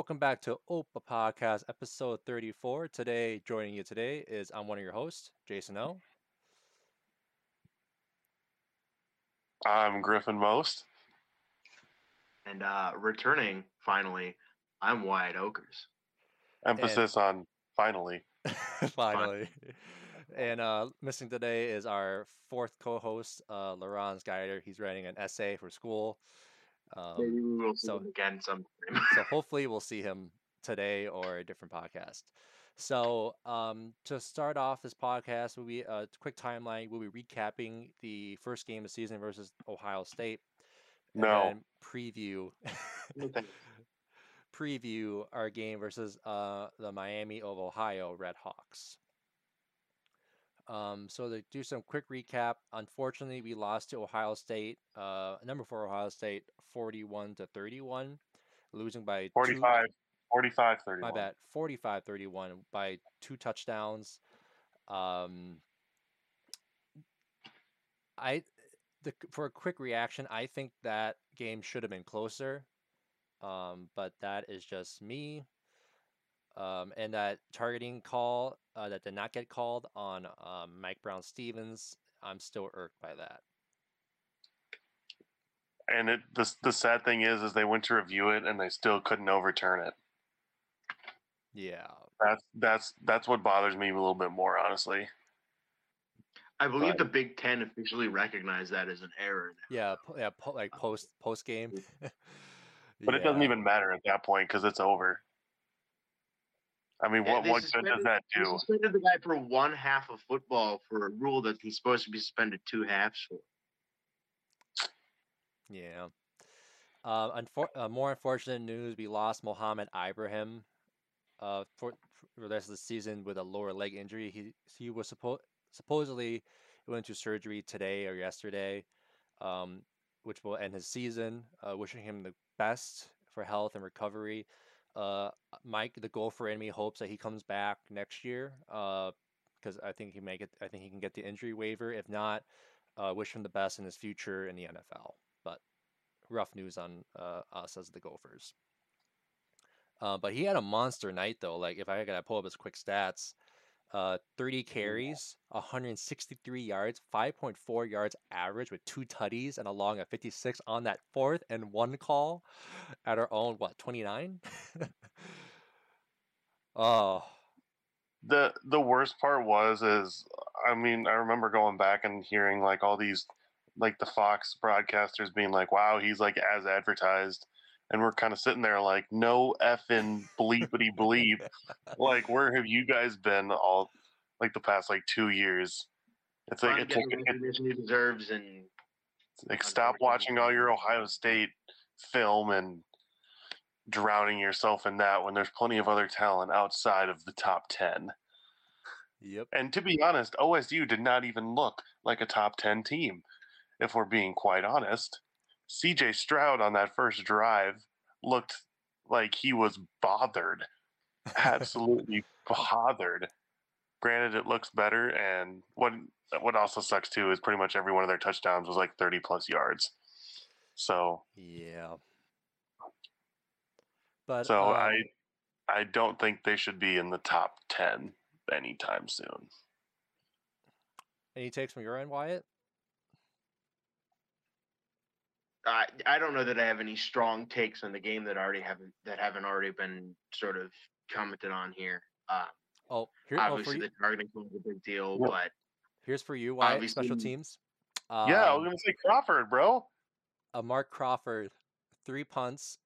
Welcome back to Opa Podcast, episode 34. Today, joining you today is I'm one of your hosts, Jason O. I'm Griffin Most. And uh, returning finally, I'm Wyatt Okers. Emphasis on finally. Finally. And uh, missing today is our fourth co-host, uh, Laurent Geider. He's writing an essay for school. Maybe Um, we will see so- him again sometime. so hopefully we'll see him today or a different podcast. So um, to start off this podcast, we'll be a quick timeline. We'll be recapping the first game of the season versus Ohio State. and No. then preview preview our game versus uh, the Miami of Ohio Red Hawks. Um, so to do some quick recap, unfortunately, we lost to Ohio State, uh, number four Ohio State, forty-one to thirty-one, losing by two- 45, 45 31. my bad, 45-31 by two touchdowns. Um, I the for a quick reaction, I think that game should have been closer. Um, but that is just me. Um, and that targeting call uh, that did not get called on um, Mike Brown Stevens, I'm still irked by that. And it the, the sad thing is is they went to review it and they still couldn't overturn it. Yeah, That's that's that's what bothers me a little bit more, honestly. I believe But- the Big Ten officially recognized that as an error. now. yeah, po- yeah, po- like post post game. But it doesn't even matter at that point because it's over. I mean, Yeah, what they what good does suspended- that They do? suspended the guy for one half of football for a rule that he's supposed to be suspended two halves for. Yeah. Uh, unfor- uh, more unfortunate news: we lost Mohamed Ibrahim uh, for, for the rest of the season with a lower leg injury. He he was suppo- supposedly went to surgery today or yesterday, um, which will end his season. Uh, wishing him the best for health and recovery. Uh, Mike, the Gopher me, hopes that he comes back next year. because I think he may get. I think he can get the injury waiver. If not, uh, wish him the best in his future in the NFL. But rough news on uh, us as the Gophers. Uh, but he had a monster night though. Like if I gotta pull up his quick stats, uh, 30 carries, 163 yards, 5.4 yards average with two tutties and a long of 56 on that fourth and one call at our own what 29. oh the the worst part was is I mean I remember going back and hearing like all these like the Fox broadcasters being like, "Wow, he's like as advertised," and we're kind of sitting there like, "No effing bleepity bleep!" like, where have you guys been all like the past like two years? It's like it's to like, get it- recognition he deserves, and like stop watching all your Ohio State film and drowning yourself in that when there's plenty of other talent outside of the top ten. yep And to be honest, OSU did not even look like a top 10 team, if we're being quite honest. CJ Stroud on that first drive looked like he was bothered. Absolutely bothered. Granted, it looks better, and what what also sucks too is pretty much every one of their touchdowns was like 30 plus yards. So yeah. But so um, I I don't think they should be in the top 10 anytime soon. any takes from your end, Wyatt? I I don't know that I have any strong takes on the game that already haven't that haven't already been sort of commented on here. Uh, Oh, here, oh, obviously, you, the targeting was a big deal, Yeah. but here's for you, Wyatt. Special obviously- teams. yeah, I was Um, going to say Crawford, bro. uh, Mark Crawford, three punts,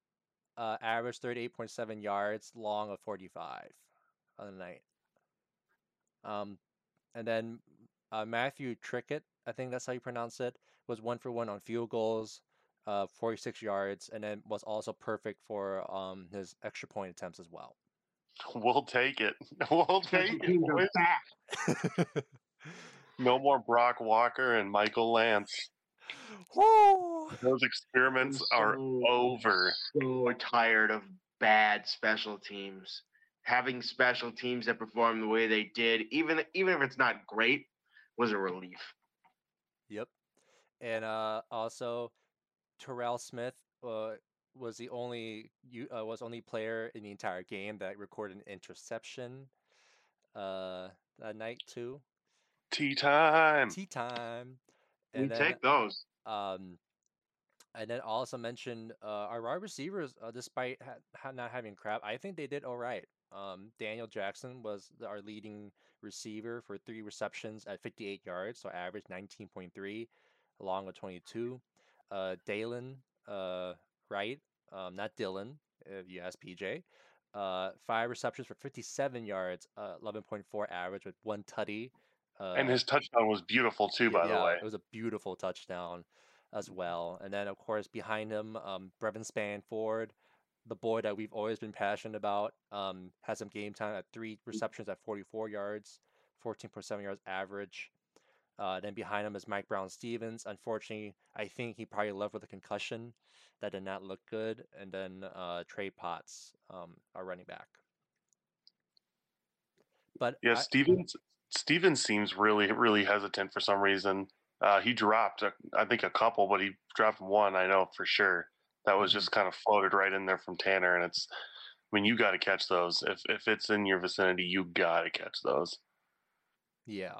uh, average 38.7 yards, long of 45 on the night. Um, and then uh, Matthew Trickett, I think that's how you pronounce it, was one for one on field goals, uh, 46 yards, and then was also perfect for um, his extra point attempts as well. We'll take it. We'll take special it. boys. No more Brock Walker and Michael Lantz. Woo! Those experiments are so- over. so tired of bad special teams. Having special teams that perform the way they did, even even if it's not great, was a relief. Yep. And uh, also, Terrell Smith uh, was the only you uh, was only player in the entire game that recorded an interception uh that night too. Tea time. Tea time. We And then take those. um and then also mentioned uh, our wide receivers, uh, despite ha- ha- not having crap, I think they did all right. Um, Daniel Jackson was the- our leading receiver for three receptions at 58 yards, so average 19.3, along with 22. Uh, Dalen uh, Wright, um, not Dylan, if you ask PJ, uh, five receptions for 57 yards, uh, 11.4 average with one tutty. Uh, and his touchdown was beautiful too, by yeah, the way. It was a beautiful touchdown as well. And then, of course, behind him, um, Brevyn Spann-Ford, the boy that we've always been passionate about, um, had some game time at three receptions at 44 yards, 14.7 yards average. Uh, then behind him is Mike Brown Stevens. Unfortunately, I think he probably left with a concussion that did not look good. And then uh, Trey Potts, um, our running back. But Yeah, I- Stevens. Stevens seems really, really hesitant for some reason. Uh, he dropped, a, I think, a couple, but he dropped one. I know for sure. That was Mhm. just kind of floated right in there from Tanner, and it's. I mean, you got to catch those. If if it's in your vicinity, you got to catch those. Yeah.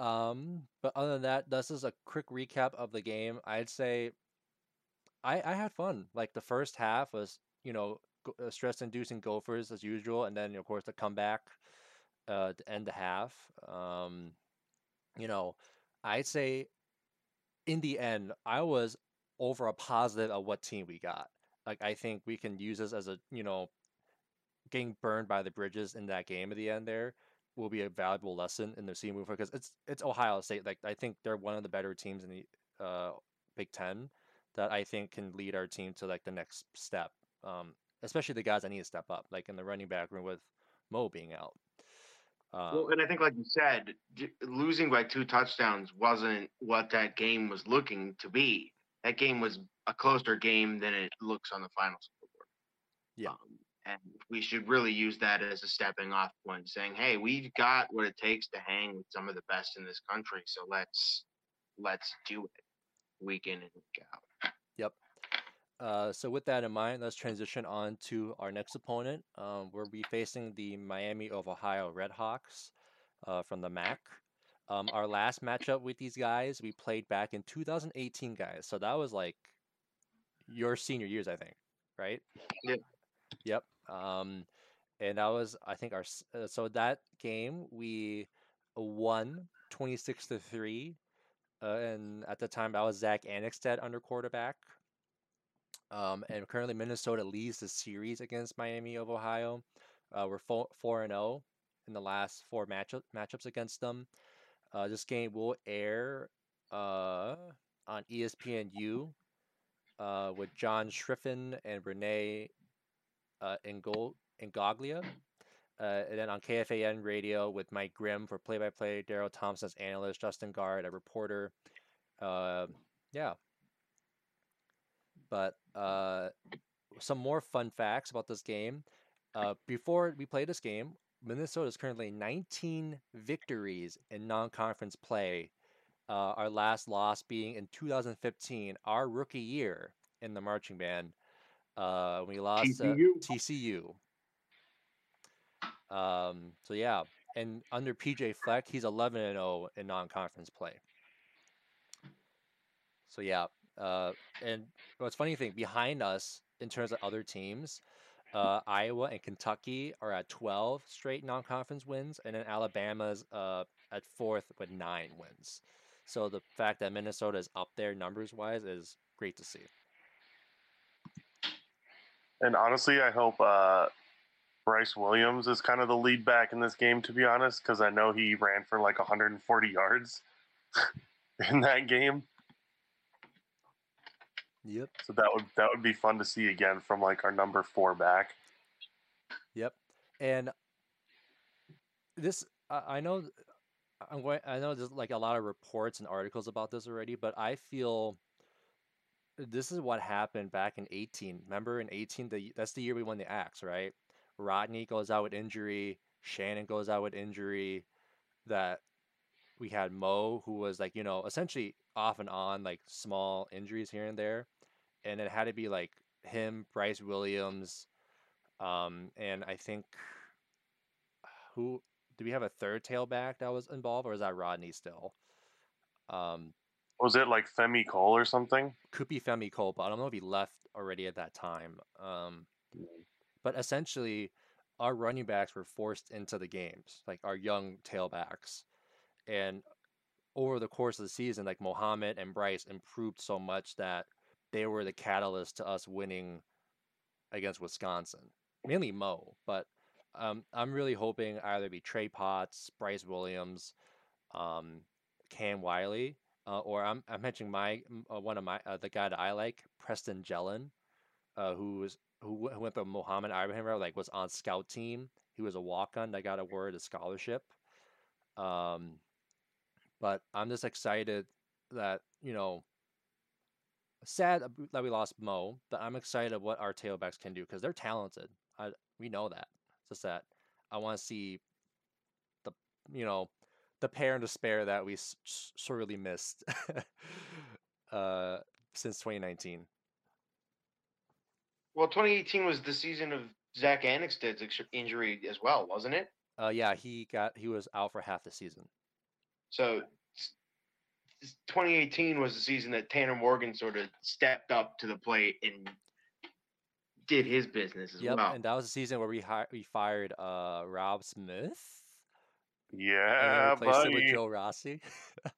Um, but other than that, this is a quick recap of the game. I'd say I I had fun. Like the first half was, you know, uh, stress-inducing Gophers as usual, and then of course the comeback uh to end the half. Um, you know, I'd say in the end, I was over a positive of what team we got. Like I think we can use this as a, you know, getting burned by the bridges in that game at the end there will be a valuable lesson in the season moving because it's it's Ohio State. Like I think they're one of the better teams in the uh, Big Ten that I think can lead our team to like the next step. Um, especially the guys that need to step up, like in the running back room with Mo being out. Um, Well, and I think, like you said, losing by two touchdowns wasn't what that game was looking to be. That game was a closer game than it looks on the final scoreboard. Yeah. Um, and we should really use that as a stepping off point, saying, "Hey, we've got what it takes to hang with some of the best in this country. So let's let's do it, week in and week out." Yep. Uh, so with that in mind, let's transition on to our next opponent. Um, we'll be facing the Miami of Ohio Redhawks uh, from the MAC. Um, our last matchup with these guys, we played back in 2018, guys. So that was like your senior years, I think, right? Yep. Yep. Um, and that was, I think, our uh, so that game we won 26 to three. Uh, and at the time, that was Zack Annexstad under quarterback. Um, and currently Minnesota leads the series against Miami of Ohio. Uh, we're four four and zero in the last four matchup matchups against them. Uh, this game will air uh, on ESPNU uh, with John Schriffen and Renee uh, Ingol- Ingoglia. Uh, and then on KFAN radio with Mike Grimm for play-by-play, Darrell Thompson as analyst, Justin Gaard a reporter. Uh, yeah, but uh, some more fun facts about this game. Uh, before we play this game, Minnesota is currently 19 victories in non-conference play. Uh, our last loss being in 2015, our rookie year in the marching band. Uh, we lost uh, TCU. Um, so yeah, and under PJ Fleck, he's 11 and 0 in non-conference play. So yeah, uh, and what's funny thing behind us in terms of other teams, uh, Iowa and Kentucky are at 12 straight non-conference wins, and then Alabama's uh, at fourth with nine wins. So the fact that Minnesota is up there numbers-wise is great to see. And honestly, I hope uh, Bryce Williams is kind of the lead back in this game, to be honest, because I know he ran for like 140 yards in that game. Yep. So that would that would be fun to see again from like our number four back. Yep. And this, I I know, I'm going. I know there's like a lot of reports and articles about this already, but I feel this is what happened back in 18. Remember in 18, the that's the year we won the Axe, right? Rodney goes out with injury. Shannon goes out with injury. That we had Mo, who was like, you know, essentially off and on, like small injuries here and there. And it had to be like him, Bryce Williams, um, and I think who do we have a third tailback that was involved, or is that Rodney still? Um, Was it like Femi Cole or something? could be Femi Cole, but I don't know if he left already at that time. Um, but essentially, our running backs were forced into the games, like our young tailbacks, and over the course of the season, like Mohammed and Bryce improved so much that they were the catalyst to us winning against Wisconsin. Mainly Mo, but um, I'm really hoping either be Trey Potts, Bryce Williams, um, Cam Wiley, uh, or I'm I'm mentioning my uh, one of my uh, the guy that I like, Preston Jellin, uh, who was who, went the Mohammed Ibrahim like was on scout team. He was a walk on that got awarded a scholarship. Um, but I'm just excited that you know, sad that we lost Mo, but I'm excited what our tailbacks can do because they're talented. I we know that. It's just that I want to see the you know the pair and despair that we sorely missed uh, since 2019. Well, 2018 was the season of Zack Annexstad's ex- injury as well, wasn't it? Uh, yeah, he got he was out for half the season. So s- s- 2018 was the season that Tanner Morgan sort of stepped up to the plate and did his business as Yep, well. and that was the season where we hi- we fired uh, Robb Smith. And Yeah, replaced him with buddy. Joe Rossi.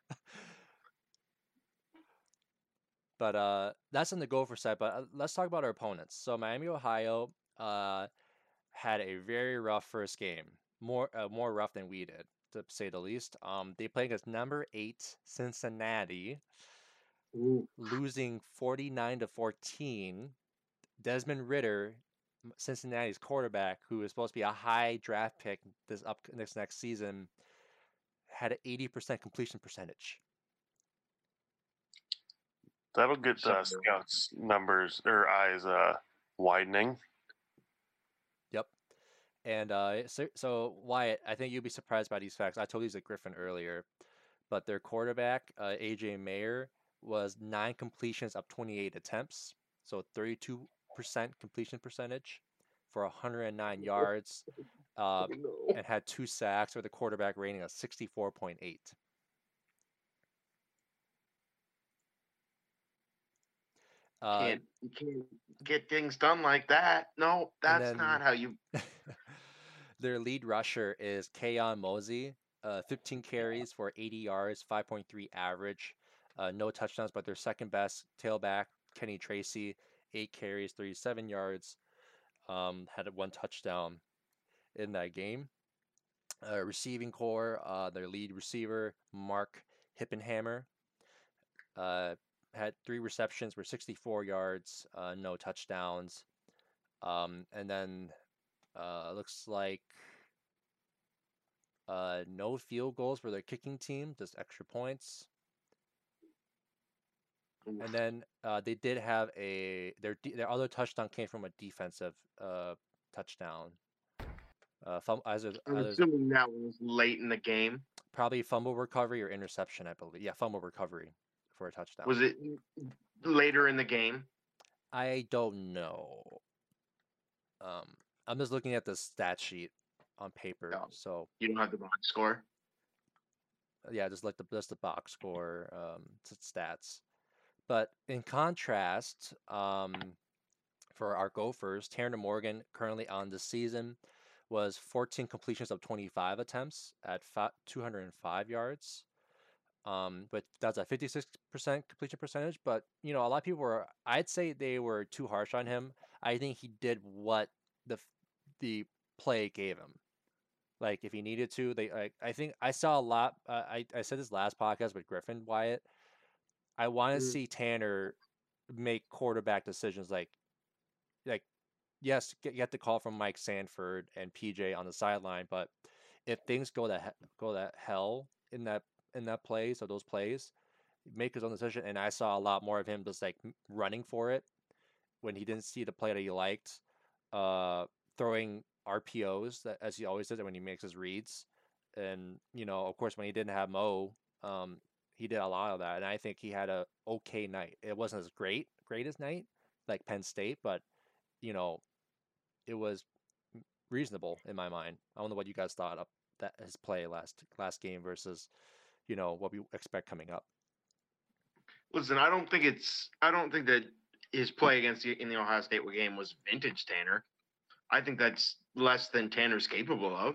but uh, that's on the Gopher side. But uh, let's talk about our opponents. So Miami, Ohio, uh, had a very rough first game, more uh, more rough than we did, to say the least. Um, they played against number eight Cincinnati, Ooh. losing forty nine to fourteen. Desmond Ridder, Cincinnati's quarterback, who is supposed to be a high draft pick this up this next season, had an eighty percent completion percentage. That'll get the scouts numbers or eyes uh widening. Yep. And uh, so, so Wyatt, I think you'll be surprised by these facts. I told these at Griffin earlier, but their quarterback, uh, AJ Mayer, was nine completions of 28 attempts, so 32% completion percentage for 109 yards, uh, and had two sacks with a quarterback rating of 64.8. Uh, can't you can't get things done like that. No, that's then- not how you. Their lead rusher is Keyon Mozee, uh, 15 carries for 80 yards, 5.3 average, uh, no touchdowns. But their second best tailback, Kenny Tracy, eight carries, 37 yards, um, had one touchdown in that game. Uh, receiving core, uh, their lead receiver, Mac Hippenhammer, uh, had three receptions for 64 yards, uh, no touchdowns. Um, and then uh, looks like uh, no field goals for their kicking team, just extra points. And then uh, they did have a their their other touchdown came from a defensive uh, touchdown. Uh, fum- either, I'm either assuming that was late in the game. probably fumble recovery or interception, I believe. Yeah, fumble recovery for a touchdown. Was it later in the game? I don't know. Um, I'm just looking at the stat sheet on paper. Yeah. So You don't have the box score. yeah, just like the just the box score um, stats. But in contrast, um, for our Gophers, Tanner Morgan currently on the season was 14 completions of 25 attempts at fi- 205 yards. Um, but that's a 56% completion percentage. But you know, a lot of people were. I'd say they were too harsh on him. I think he did what the the play gave him. Like if he needed to, they. I, I think I saw a lot. Uh, I I said this last podcast with Griffin Wyatt. I want to Mm. see Tanner make quarterback decisions like, like, yes, get, get the call from Mike Sanford and PJ on the sideline, but if things go to he- go to hell in that in that plays or those plays, make his own decision. And I saw a lot more of him just like running for it when he didn't see the play that he liked, uh, throwing RPOs that as he always does when he makes his reads, and you know, of course, when he didn't have Mo, um, he did a lot of that, and I think he had a okay night. It wasn't as great greatest night, like Penn State, but you know, it was reasonable in my mind. I don't know what you guys thought of that his play last last game versus, you know, what we expect coming up. Listen, I don't think it's. I don't think that his play against the in the Ohio State game was vintage Tanner. I think that's less than Tanner's capable of.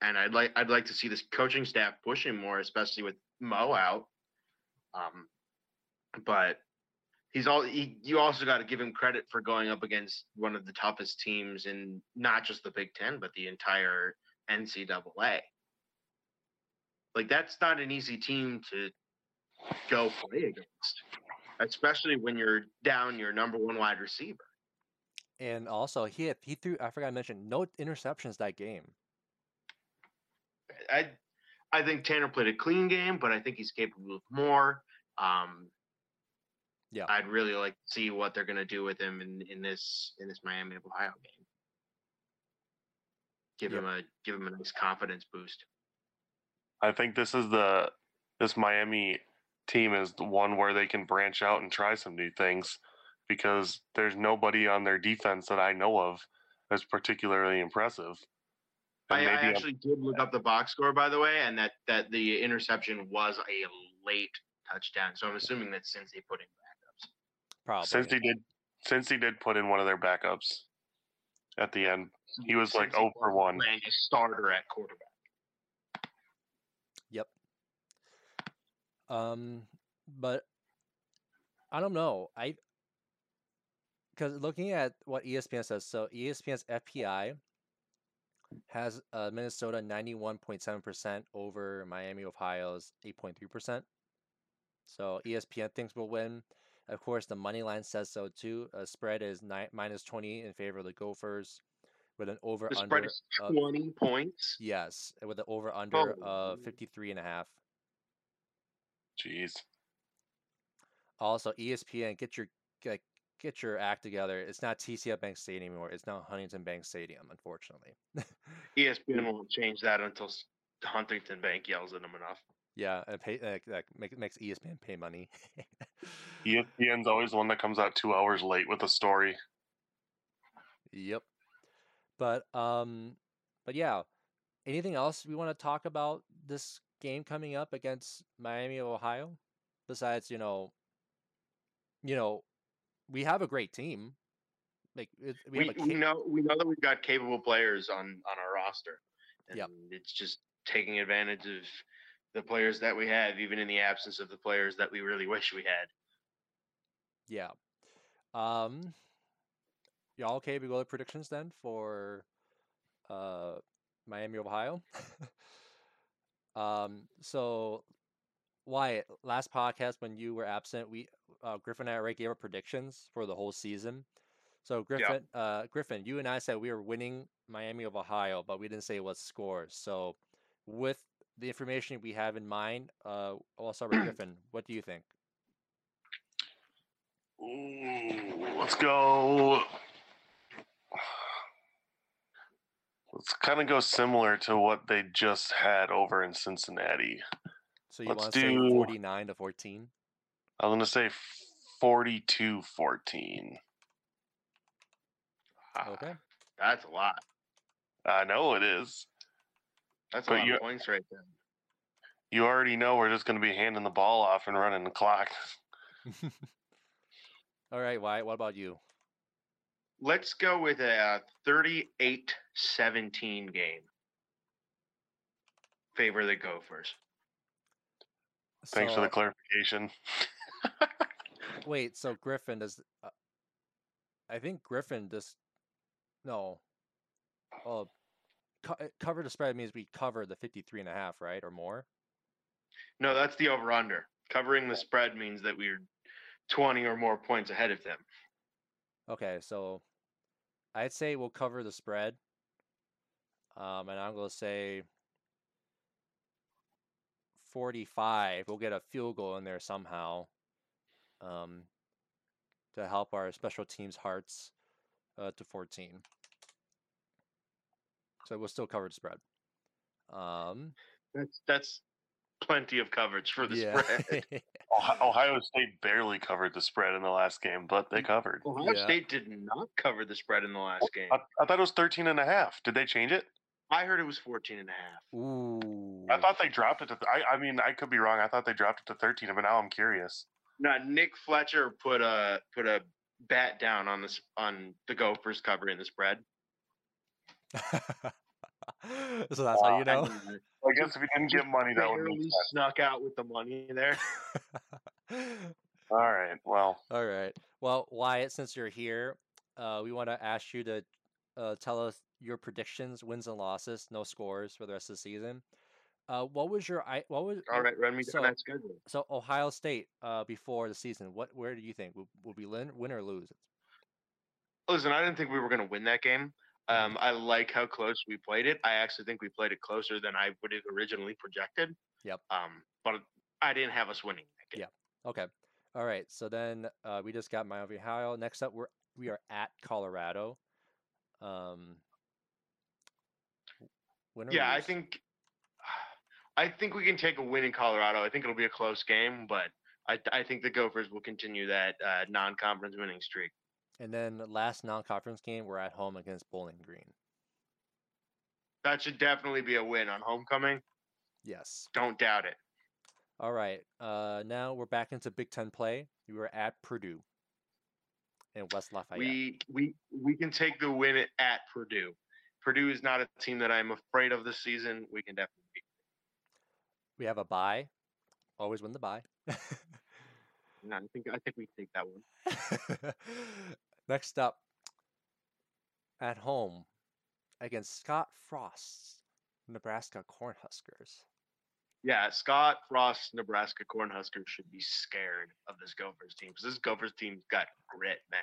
And I'd like I'd like to see this coaching staff pushing more, especially with Mo out. Um, but he's all he, you also got to give him credit for going up against one of the toughest teams in not just the Big Ten but the entire NCAA. Like that's not an easy team to go play against, especially when you're down your number one wide receiver. And also, he had, he threw. I forgot to mention no interceptions that game. I I think Tanner played a clean game, but I think he's capable of more. Um, yeah, I'd really like to see what they're going to do with him in, in this in this Miami of Ohio game. Give yep. him a give him a nice confidence boost. I think this is the this Miami team is the one where they can branch out and try some new things because there's nobody on their defense that I know of that's particularly impressive. I, I, actually I'm, did look up the box score, by the way, and that that the interception was a late touchdown. So I'm assuming that since they put in backups. Probably. Since he did, since he did put in one of their backups at the end, he was like 0 for one. Playing a starter at quarterback. Yep. Um, but I don't know. I because looking at what ESPN says, so ESPN's FPI has uh, Minnesota 91.7% over Miami, Ohio's 8.3%. So ESPN thinks we'll win. Of course, the money line says so too. A spread is nine, minus 20 in favor of the Gophers with an over the under spread is 20 of, points. Yes, with an over under oh. of 53 and a half. Jeez. Also, ESPN, get your get, get your act together. It's not TCF Bank Stadium anymore. It's now Huntington Bank Stadium, unfortunately. ESPN won't change that until Huntington Bank yells at them enough. Yeah, and pay uh, that make, makes ESPN pay money. ESPN's always the one that comes out two hours late with a story. Yep. But um, but yeah. Anything else we want to talk about this game coming up against Miami of Ohio? Besides, you know, you know, we have a great team. Like we, we, we know we know that we've got capable players on on our roster, and yep. it's just taking advantage of the players that we have, even in the absence of the players that we really wish we had. Yeah. Um. Y'all okay? We go to predictions then for uh Miami, Ohio. um. So Wyatt, last podcast when you were absent, we uh, Griffin and I already gave our predictions for the whole season. So Griffin, yeah. uh, Griffin, you and I said we were winning Miami of Ohio, but we didn't say what scores. So with the information we have in mind, uh, I'll start with Griffin. What do you think? Ooh, let's go. Let's kind of go similar to what they just had over in Cincinnati. So you want to do... say 49 to 14? I'm going to say 42 14. Ah, okay. That's a lot. I know it is. That's a but lot of points right there. You already know we're just going to be handing the ball off and running the clock. All right, Wyatt, what about you? Let's go with a 38 17 game. Favor the Gophers. Thanks so, for the clarification. wait, so Griffin does. Uh, I think Griffin just. No. Oh, co- eh, cover the spread means we cover the 53 and a half, right? Or more? No, that's the over under. Covering the spread means that we're 20 or more points ahead of them. Okay, so I'd say we'll cover the spread. Um, and I'm going to say 45, we'll get a field goal in there somehow um, to help our special teams hearts uh, to 14. So we'll still cover the spread. Um, that's that's plenty of coverage for the yeah. spread. Ohio, Ohio State barely covered the spread in the last game, but they covered. Ohio Yeah. State did not cover the spread in the last game. I, I thought it was 13 and a half. Did they change it? I heard it was 14 and a half. Ooh. I thought they dropped it to. Th- I, I mean, I could be wrong. I thought they dropped it to 13, but now I'm curious. Now Nick Fletcher put a put a bat down on this on the Gophers covering the spread. so that's how you know. And, I guess if you didn't get money, that would barely make snuck out with the money there. All right. Well, All right. Well, Wyatt, since you're here, uh, we want to ask you to uh, tell us your predictions, wins and losses, no scores for the rest of the season. Uh, what was your I? What was All right, run me So- down that schedule. So Ohio State uh, before the season. What? Where do you think will, will we win, win or lose? Listen, I didn't think we were going to win that game. Um, I like how close we played it. I actually think we played it closer than I would have originally projected. Yep. Um, but I didn't have us winning that game. Yeah. Okay. All right. So then uh, we just got Miami, Ohio. Next up, we're we are at Colorado. Um. Win Yeah, I think I think we can take a win in Colorado. I think it'll be a close game, but I, I think the Gophers will continue that uh, non-conference winning streak. And then the last non-conference game, we're at home against Bowling Green. That should definitely be a win on homecoming. Yes. Don't doubt it. All right. Uh, now we're back into Big Ten play. We were at Purdue in West Lafayette. We we we can take the win at Purdue. Purdue is not a team that I'm afraid of this season. We can definitely beat. We have a bye. Always win the bye. No, I think I think we take that one. Next up, at home against Scott Frost's Nebraska Cornhuskers. Yeah, Scott Frost, Nebraska Cornhuskers should be scared of this Gophers team because this Gophers team's got grit, man.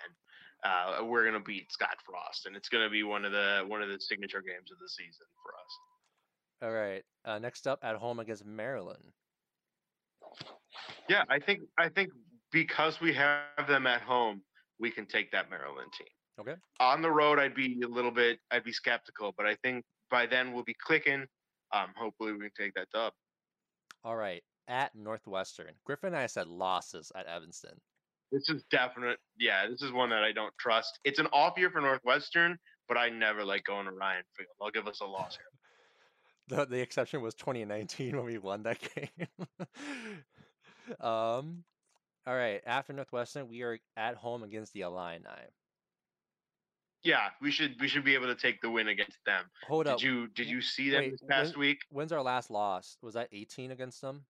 Uh, we're gonna beat Scott Frost, and it's gonna be one of the one of the signature games of the season for us. All right. Uh, next up, at home against Maryland. Yeah, I think I think because we have them at home, we can take that Maryland team. Okay. On the road, I'd be a little bit I'd be skeptical, but I think by then we'll be clicking. Um, hopefully we can take that dub. All right. At Northwestern. Griffin and I said losses at Evanston. This is definite. Yeah, this is one that I don't trust. It's an off year for Northwestern, but I never like going to Ryan Field. I'll give us a loss here. The the exception was 2019 when we won that game. um, all right. After Northwestern, we are at home against the Illini. Yeah, we should we should be able to take the win against them. Hold up. Did you did you see them wait, this past when- week? When's our last loss? Was that 18 against them?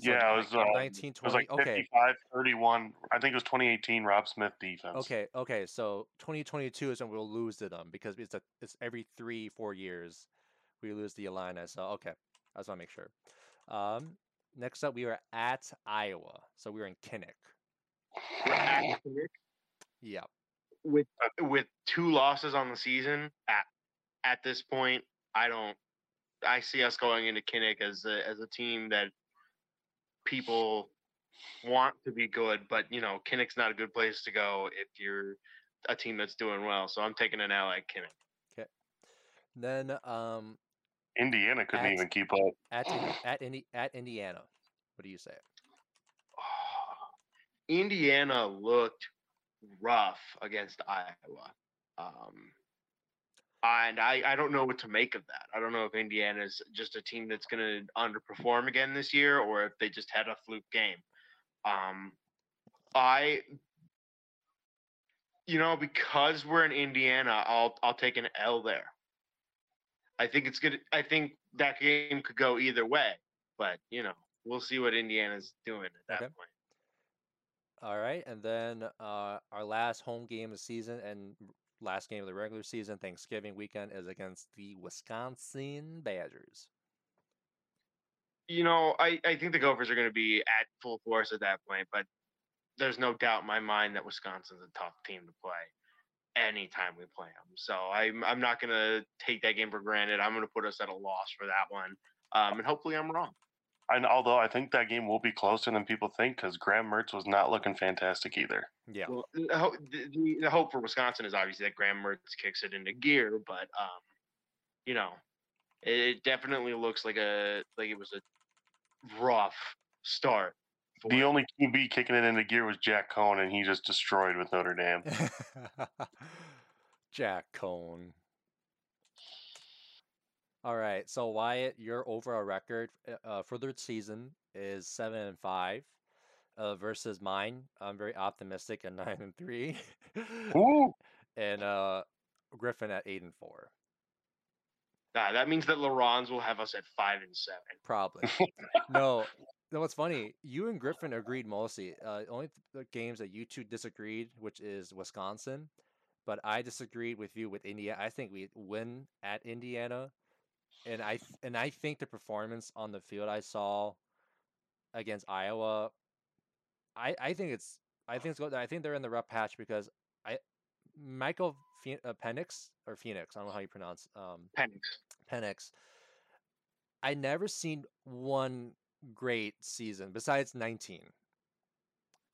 So Yeah, it was, uh, 19, it was 20. like okay. 55, 31. I think it was 2018 Robb Smith defense. Okay, okay. So 2022 is when we'll lose to them because it's a it's every three four years we lose the Illini. So okay, I just want to make sure. Um, next up we are at Iowa, so we are in Kinnick. We're at Kinnick Yeah, with with two losses on the season at at this point, I don't I see us going into Kinnick as a as a team that people want to be good, but you know, Kinnick's not a good place to go if you're a team that's doing well. So I'm taking an L at Kinnick. Okay. Then um Indiana couldn't At- even keep up. at at Indi- at Indiana. What do you say? Indiana looked rough against Iowa. Um, and I, I don't know what to make of that. I don't know if Indiana's just a team that's going to underperform again this year or if they just had a fluke game. Um, I, you know, because we're in Indiana, I'll I'll take an L there. I think it's good. I think that game could go either way, but you know, we'll see what Indiana's doing at that Okay. point. All right, and then uh, our last home game of the season and last game of the regular season, Thanksgiving weekend, is against the Wisconsin Badgers. you know, I, I think the Gophers are going to be at full force at that point, but there's no doubt in my mind that Wisconsin's a tough team to play anytime we play them. So I'm I'm not going to take that game for granted. I'm going to put us at a loss for that one, um, and hopefully I'm wrong. And although I think that game will be closer than people think, because Graham Mertz was not looking fantastic either. Yeah. Well, the, the, the- the hope for Wisconsin is obviously that Graham Mertz kicks it into gear, but um, you know, It definitely looks like a like it was a rough start. for The him. only QB kicking it into gear was Jack Coan, and he just destroyed with Notre Dame. Jack Coan. All right, so Wyatt, your overall record uh, uh, for the season is seven and five, uh, versus mine. I'm very optimistic at nine and three, and uh, Griffin at eight and four, Ah, that means that Laurens will have us at five and seven. probably. no, no. What's funny? You and Griffin agreed mostly. Uh, only th- the games that you two disagreed, which is Wisconsin, but I disagreed with you with Indiana. I think we win at Indiana, and I th- and I think the performance on the field I saw against Iowa, I I think it's I think it's good. I think they're in the rough patch because I Michael Phe- uh, Penix or Phoenix, I don't know how you pronounce um Penix. Penix. I never seen one great season besides 19.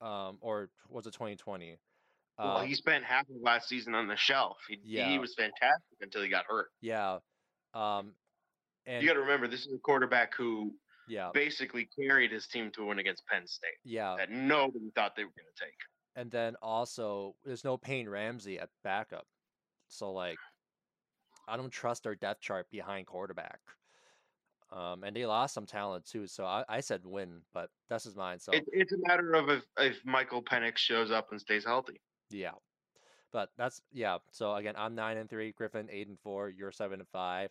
Um, or was it 2020? well, Uh, he spent half of last season on the shelf. He, Yeah. he was fantastic until he got hurt. yeah. Um, and you got to remember, this is a quarterback who yeah, basically carried his team to a win against Penn State yeah. that nobody thought they were going to take. And then also, there's no Peyton Ramsey at backup, so like, I don't trust their depth chart behind quarterback. Um, and they lost some talent too, so I, I said win, but that's just mine. So It, it's a matter of if, if Michael Penix shows up and stays healthy. Yeah. But that's yeah. So again, I'm nine and three, Griffin eight and four, you're seven and five.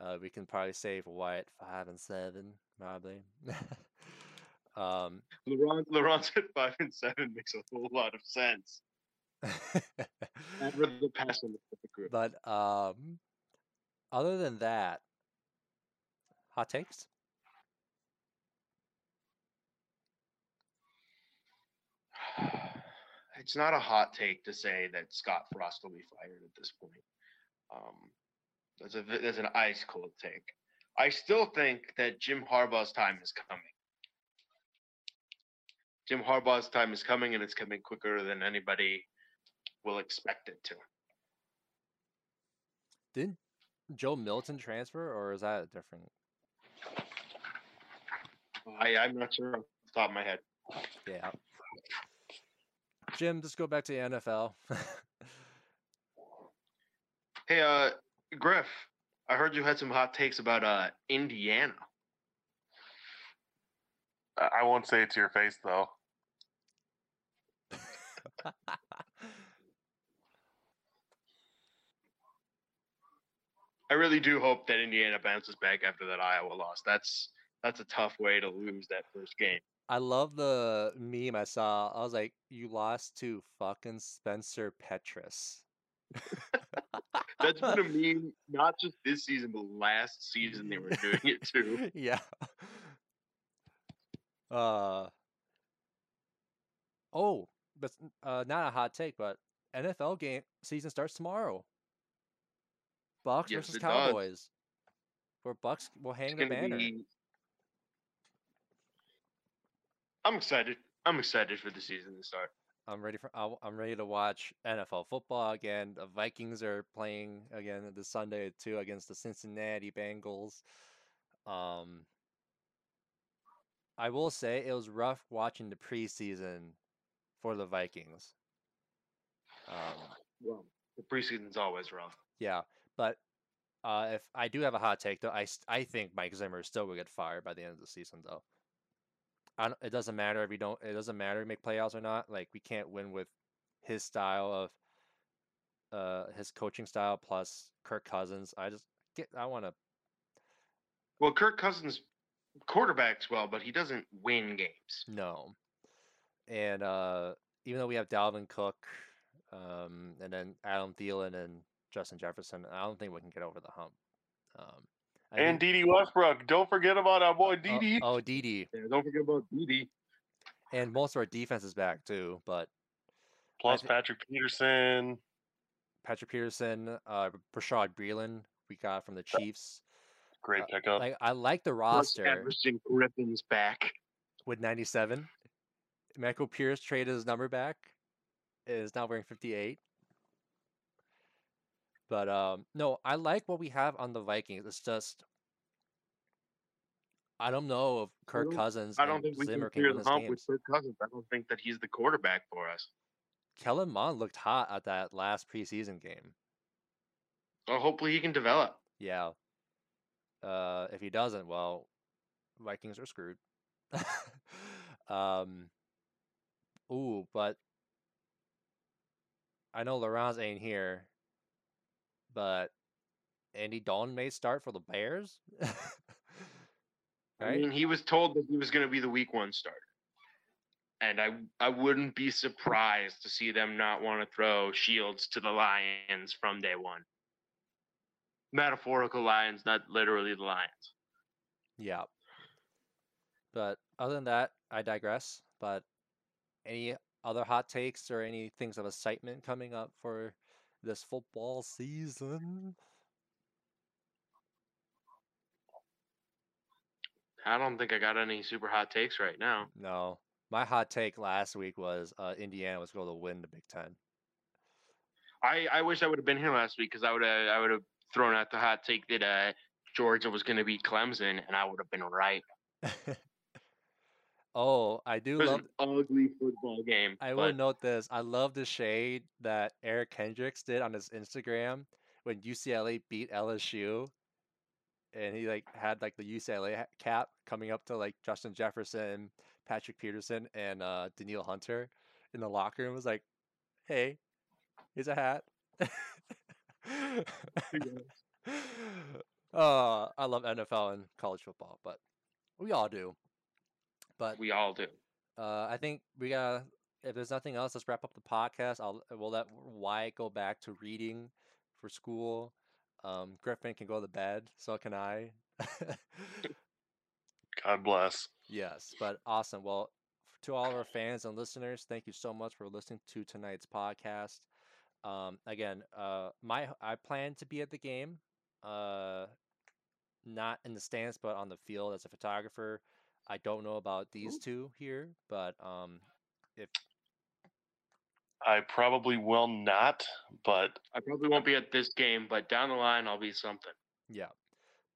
Uh, we can probably for Wyatt five and seven, probably. um, Laurent, Laurent's at five and seven makes a whole lot of sense. I'd rather pass the group. but um, other than that, hot takes. It's not a hot take to say that Scott Frost will be fired at this point. Um, that's a that's an ice cold take. I still think that Jim Harbaugh's time is coming. Jim Harbaugh's time is coming, and it's coming quicker than anybody will expect it to. Didn't Joe Milton transfer, or is that a different? I, I'm not sure off the top of my head. Yeah. Jim, just go back to the NFL. Hey, uh, Griff, I heard you had some hot takes about uh Indiana. I I won't say it to your face though. I really do hope that Indiana bounces back after that Iowa loss. That's that's a tough way to lose that first game. I love the meme I saw. I was like, "You lost to fucking Spencer Petras." That's been a meme, not just this season, but last season they were doing it too. yeah. Uh. Oh, but uh, not a hot take, but NFL game season starts tomorrow. Bucks Yes, versus it does. Cowboys. Where Bucks will hang the banner. be. I'm excited. I'm excited for the season to start. I'm ready for. I'll- I'm ready to watch NFL football again. The Vikings are playing again this Sunday too against the Cincinnati Bengals. Um, I will say it was rough watching the preseason for the Vikings. Um, Well, the preseason's always rough. yeah, but uh, if I do have a hot take though, I I think Mike Zimmer is still will get fired by the end of the season though. I don't, it doesn't matter if you don't. It doesn't matter if you make playoffs or not. Like we can't win with his style of uh his coaching style plus Kirk Cousins. I just get. I want to. Well, Kirk Cousins quarterbacks well, but he doesn't win games. No. And uh, even though we have Dalvin Cook, um, and then Adam Thielen and Justin Jefferson, I don't think we can get over the hump. Um, I And think- Dede Westbrook. Don't forget about our boy oh, Dede. Oh, Dede. Yeah, don't forget about Dede. And most of our defense is back too, but Plus thi- Patrick Peterson. Patrick Peterson, uh, Bashaud Breeland, we got from the Chiefs. Great Uh, pickup. Like I like the Plus roster Everson Griffen's back. with 97. Michael Pierce traded his number back. Is now wearing 58. But um, no, I like what we have on the Vikings. It's just I don't know if Kirk Cousins I don't think we Zimmer can clear the hump with Kirk Cousins. I don't think that he's the quarterback for us. Kellen Mond looked hot at that last preseason game. Well, hopefully he can develop. Yeah. Uh, if he doesn't, well, Vikings are screwed. um. Ooh, but I know Laurence ain't here, but Andy Dalton may start for the Bears. I mean, he was told that he was going to be the week one starter. And I I wouldn't be surprised to see them not want to throw Fields to the Lions from day one. Metaphorical Lions, not literally the Lions. Yeah. But other than that, I digress. But any other hot takes or any things of excitement coming up for this football season? I don't think I got any super hot takes right now. No. My hot take last week was uh, Indiana was going to win the Big Ten. I, I wish I would have been here last week because I would have I would have thrown out the hot take that uh, Georgia was going to beat Clemson, and I would have been right. oh, I It do was love. an ugly football game. I will but note this. I love the shade that Eric Kendricks did on his Instagram when UCLA beat LSU, and he like had like the UCLA cap coming up to like Justin Jefferson, Patrick Peterson, and uh Danielle Hunter in the locker room. Was like, hey, here's a hat. uh, I love NFL and college football, but we all do. But we all do. uh, I think we got. If there's nothing else, let's wrap up the podcast. I'll we'll let Wyatt go back to reading for school. Um, Griffin can go to bed. So can I. God bless. yes, but awesome. Well, to all of our fans and listeners, thank you so much for listening to tonight's podcast. Um, again, uh, my I plan to be at the game. Uh, not in the stands, but on the field as a photographer. I don't know about these two here, but um, if I probably will not, but I probably won't be at this game, but down the line I'll be something. Yeah.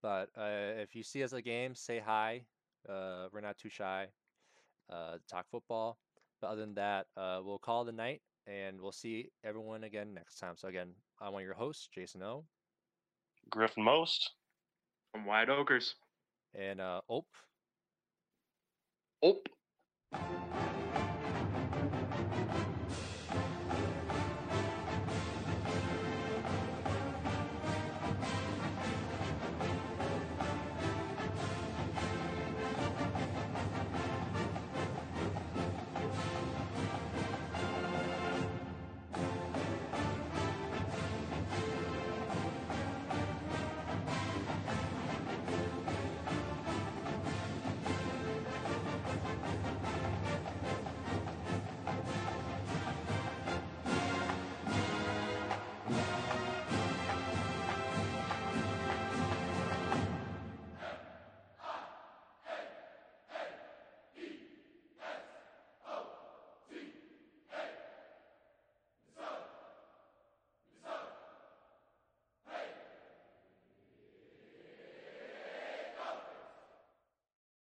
But uh, if you see us at a game, say hi. Uh, we're not too shy. Uh, talk football. But other than that, uh, we'll call the night and we'll see everyone again next time. So, again, I'm one of your hosts, Jason O. Griffin Most. I'm Wyatt Oakers. And uh, Ope. Op.